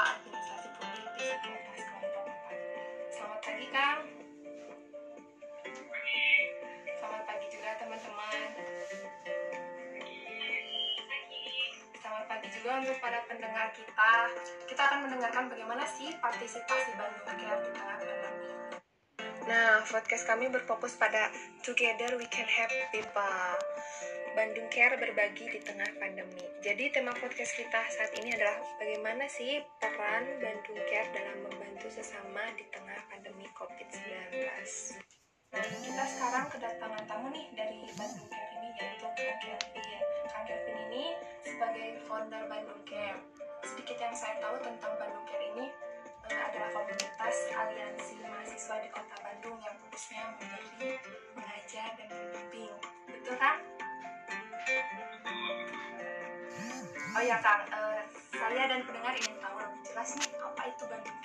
Ketua Administrasi Publik di Sekretaris Kelompok 4. Selamat pagi, Kang. Selamat pagi juga, teman-teman. Selamat pagi juga untuk para pendengar kita. Kita akan mendengarkan bagaimana sih partisipasi Bandung Care di tengah pandemi. Nah, podcast kami berfokus pada Together We Can Help People. Bandung Care berbagi di tengah pandemi. Jadi tema podcast kita saat ini adalah bagaimana sih peran Bandung Care dalam membantu sesama di tengah pandemi COVID-19. Nah, kita sekarang kedatangan tamu nih dari Bandung Care ini yaitu Kang Kelvin. Kang Kelvin ini sebagai founder Bandung Care. Sedikit yang saya tahu tentang Bandung Care ini eh, adalah komunitas aliansi mahasiswa di kota Bandung yang khususnya menjadi mengajar, dan membimbing. Betul kan? oh ya Kak. uh, eh, saya dan pendengar ingin tahu lebih jelas nih apa itu banding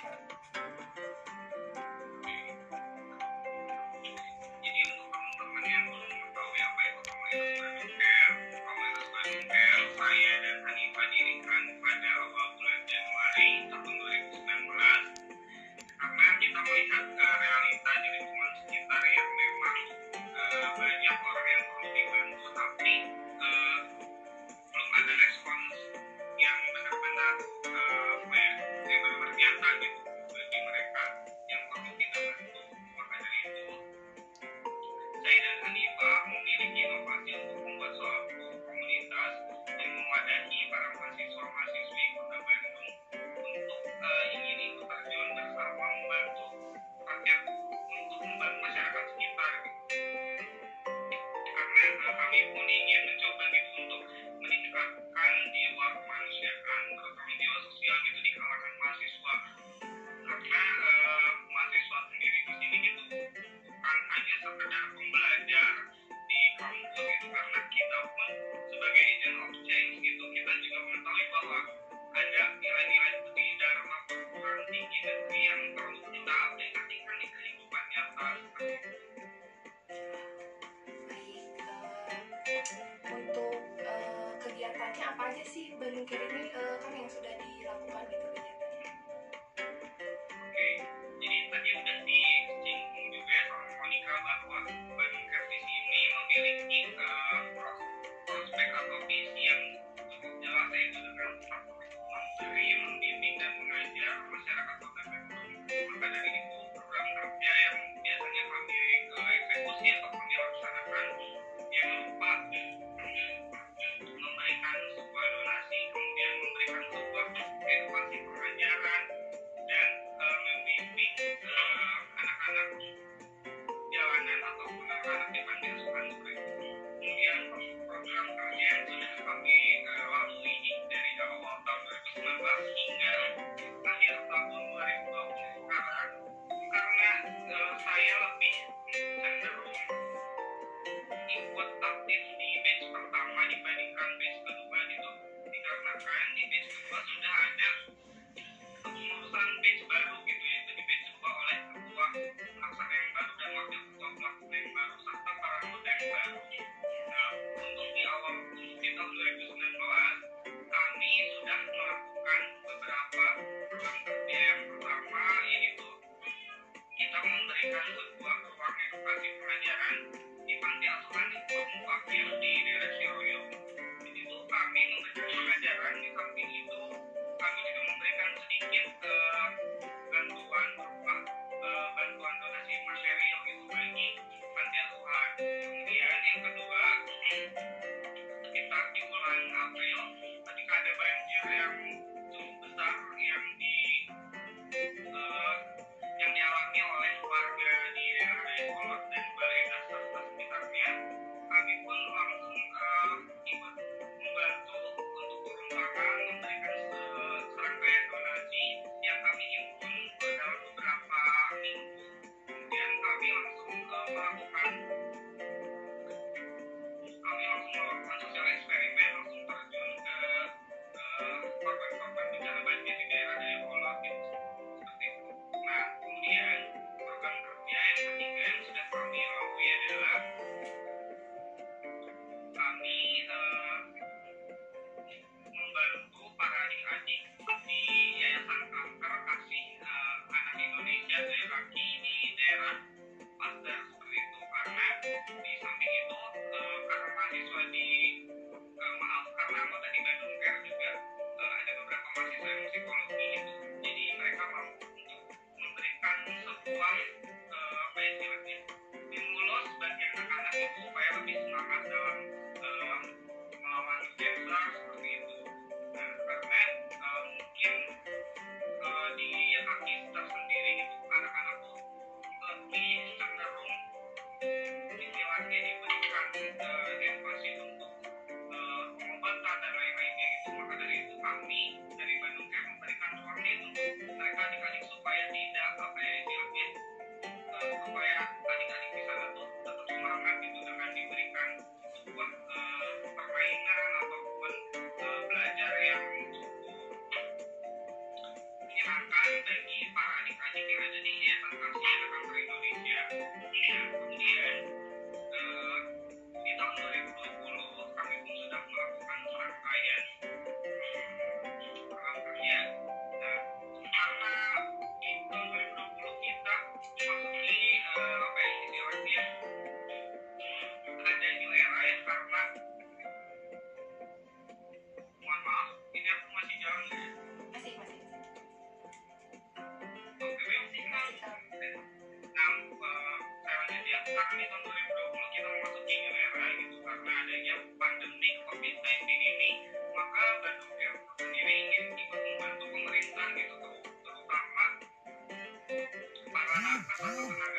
Thank you. tepat di tahun 2020 kita memasuki new era gitu karena adanya pandemi COVID-19 ini maka Bandung Airport sendiri ingin ikut membantu pemerintah gitu terutama para tenaga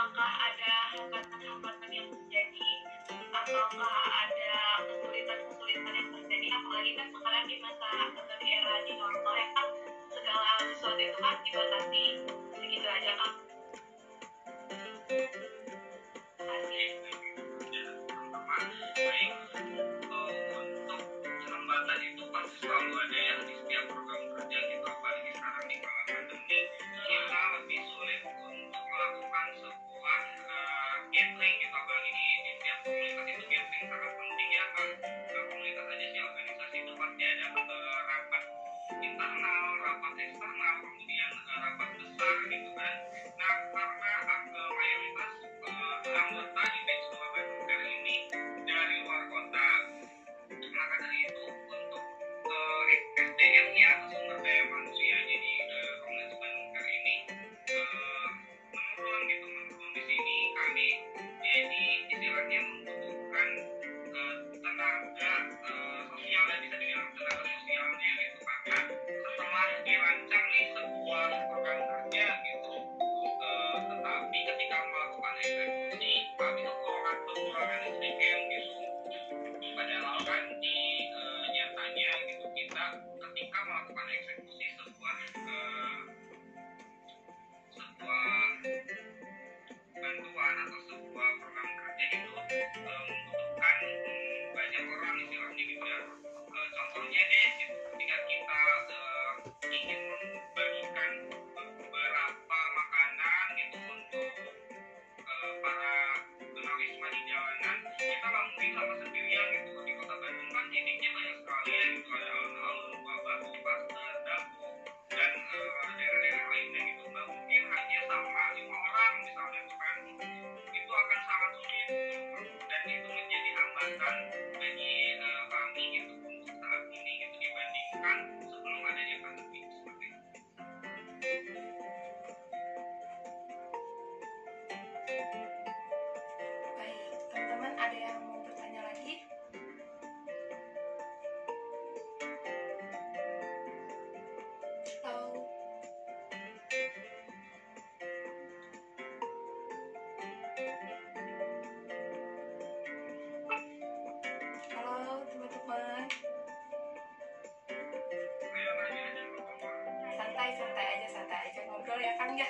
apakah ada hambatan-hambatan yang terjadi? Ataukah ada kesulitan-kesulitan yang terjadi? Apalagi kan sekarang di masa atau di era di normal ya kan segala sesuatu itu kan dibatasi. Segitu aja kan santai santai aja santai aja ngobrol ya kang ya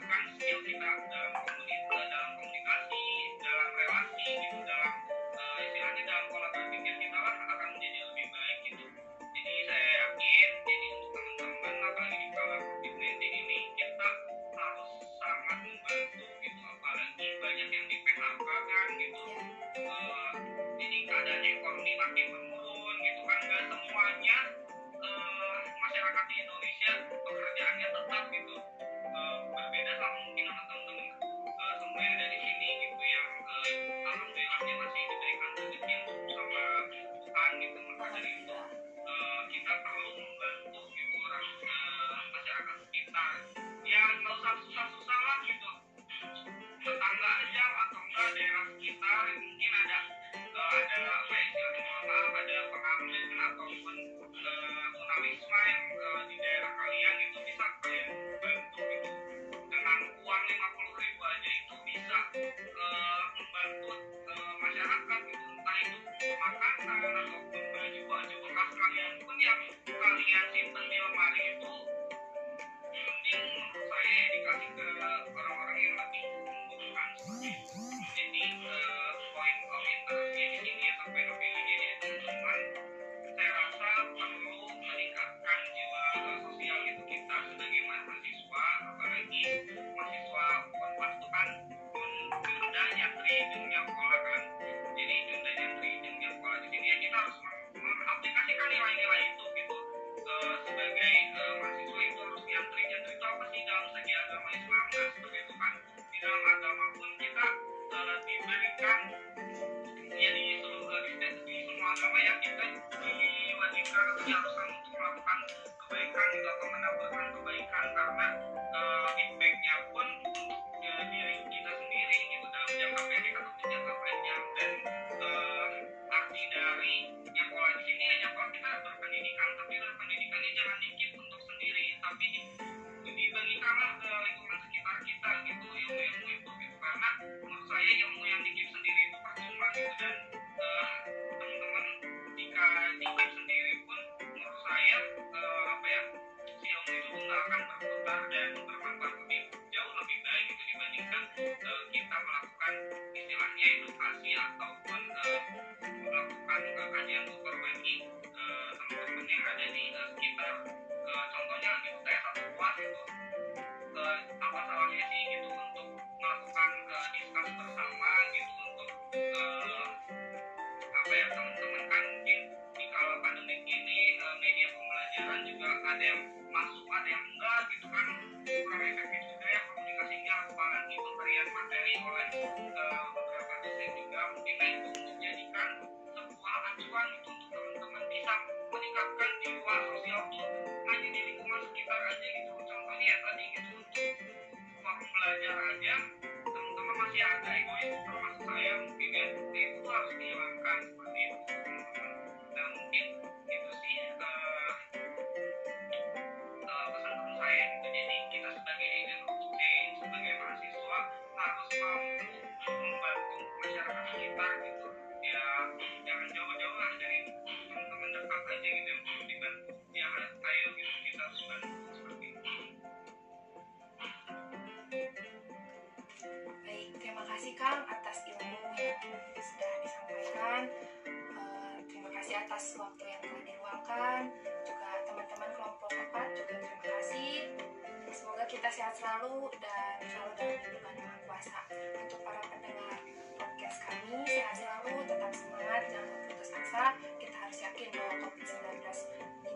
Thank you. tapi lebih bagikanlah ke lingkungan sekitar kita gitu ilmu-ilmu itu gitu. Karena menurut saya ilmu yang dikip sendiri itu percuma gitu. Dan uh, teman-teman jika dikip sendiri pun menurut saya uh, apa ya si ilmu itu nggak akan berputar dan bermanfaat lebih jauh lebih baik gitu dibandingkan uh, kita melakukan istilahnya edukasi ataupun uh, melakukan uh, kajian superwenti uh, teman-teman yang ada di uh, sekitar. Eh, contohnya gitu saya satu kelas itu ke apa salahnya sih gitu untuk melakukan e, diskus bersama gitu untuk ke apa ya teman-teman kan mungkin di kala pandemi ini media pembelajaran juga ada yang masuk ada yang enggak gitu kan. Kurang efektif juga ya komunikasinya apalagi pemberian materi oleh ke beberapa dosen juga mungkin nah itu untuk jadikan sebuah acuan gitu untuk teman-teman bisa meningkatkan jiwa sosial aja gitu contohnya ya, tadi gitu untuk forum belajar aja teman-teman masih ada egois termasuk saya mungkin ya itu harus dihilang diluangkan. Juga teman-teman kelompok 4 juga terima kasih. Semoga kita sehat selalu dan selalu dalam lindungan Yang Kuasa. Untuk para pendengar podcast kami, sehat selalu, tetap semangat, jangan putus asa. Kita harus yakin bahwa COVID-19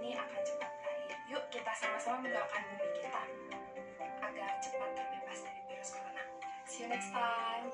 ini akan cepat berakhir. Yuk kita sama-sama mendoakan bumi kita agar cepat terbebas dari virus corona. See you next time.